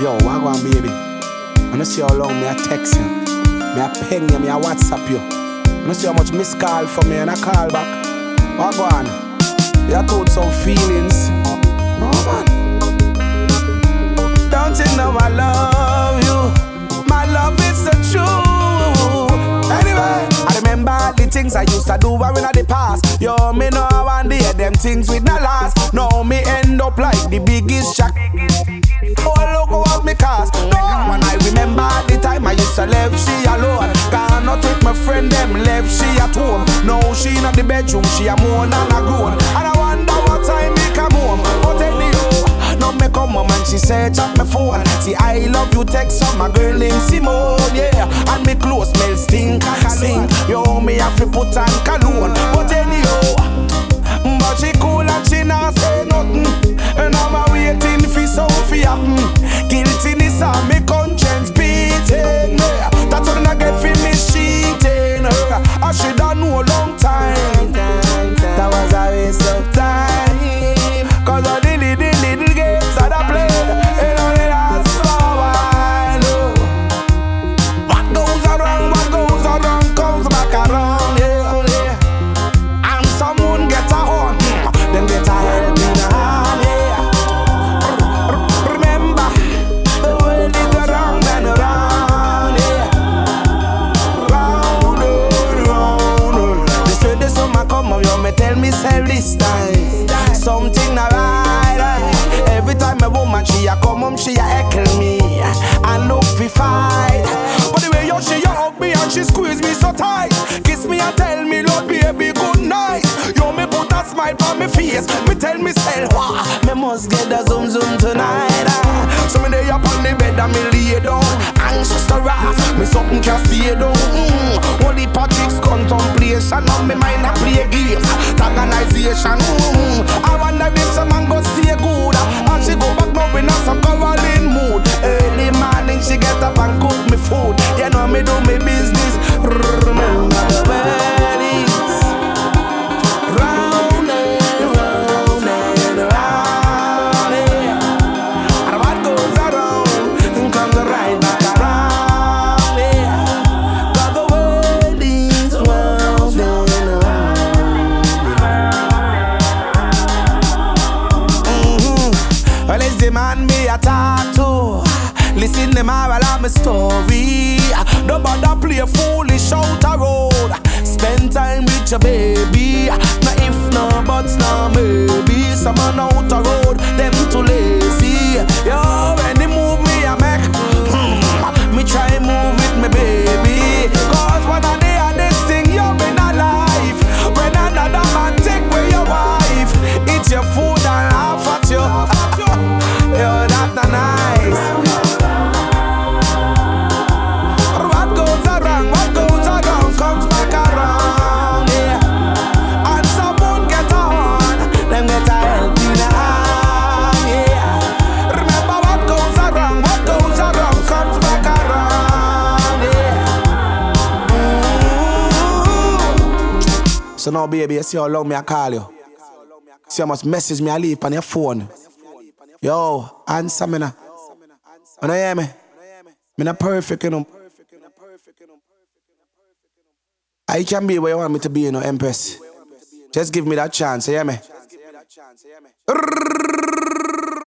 Yo, wagwan baby. I don't see how long me I text you. Me I ping you, me I WhatsApp you. I don't see how much miss call for me and I call back. Wagwan. You told some feelings. No man. Don't you know I love you? My love is the truth. Anyway, I remember the things I used to do when in the past. Yo, me know I want to hear them things with no last. Now me end up like the friend, them left she at home. Now she in the bedroom, she a moan and a groan. And I wonder what time me come home. But anyhow, now me come home and she search up my phone. See, I love you text on my girl named Simone, yeah. And me clothes smell stink, sing. Yo, me have to put on cologne. Me this time. Something not right, right. Every time a woman she a come home, she a heckle me and look fi fight. But the way you she a hug me and she squeeze me so tight, kiss me and tell me love baby good night. You me put a smile on me face, me tell me self, wah, me must get a zoom zoom tonight. ah. So me lay up on the bed and me lay down, anxious to rise, me something can stay down. Mm. Holy Patrick's contemplation on me mind a play games, organization. Mm. I wonder if some man go stay good, and she the man me a talk to. Listen to my while I'm story. Don't bother play foolish out a road. Spend time with your baby. No if, no buts, no maybe. Some man out a road, So now, baby, you see how long me I call you. See how much message me I leave on your phone. Yo, answer me now. You know hear me? Me not perfect, you know. Ah, I can be where you want me to be, you know, Empress. Just give me that chance, you hear me?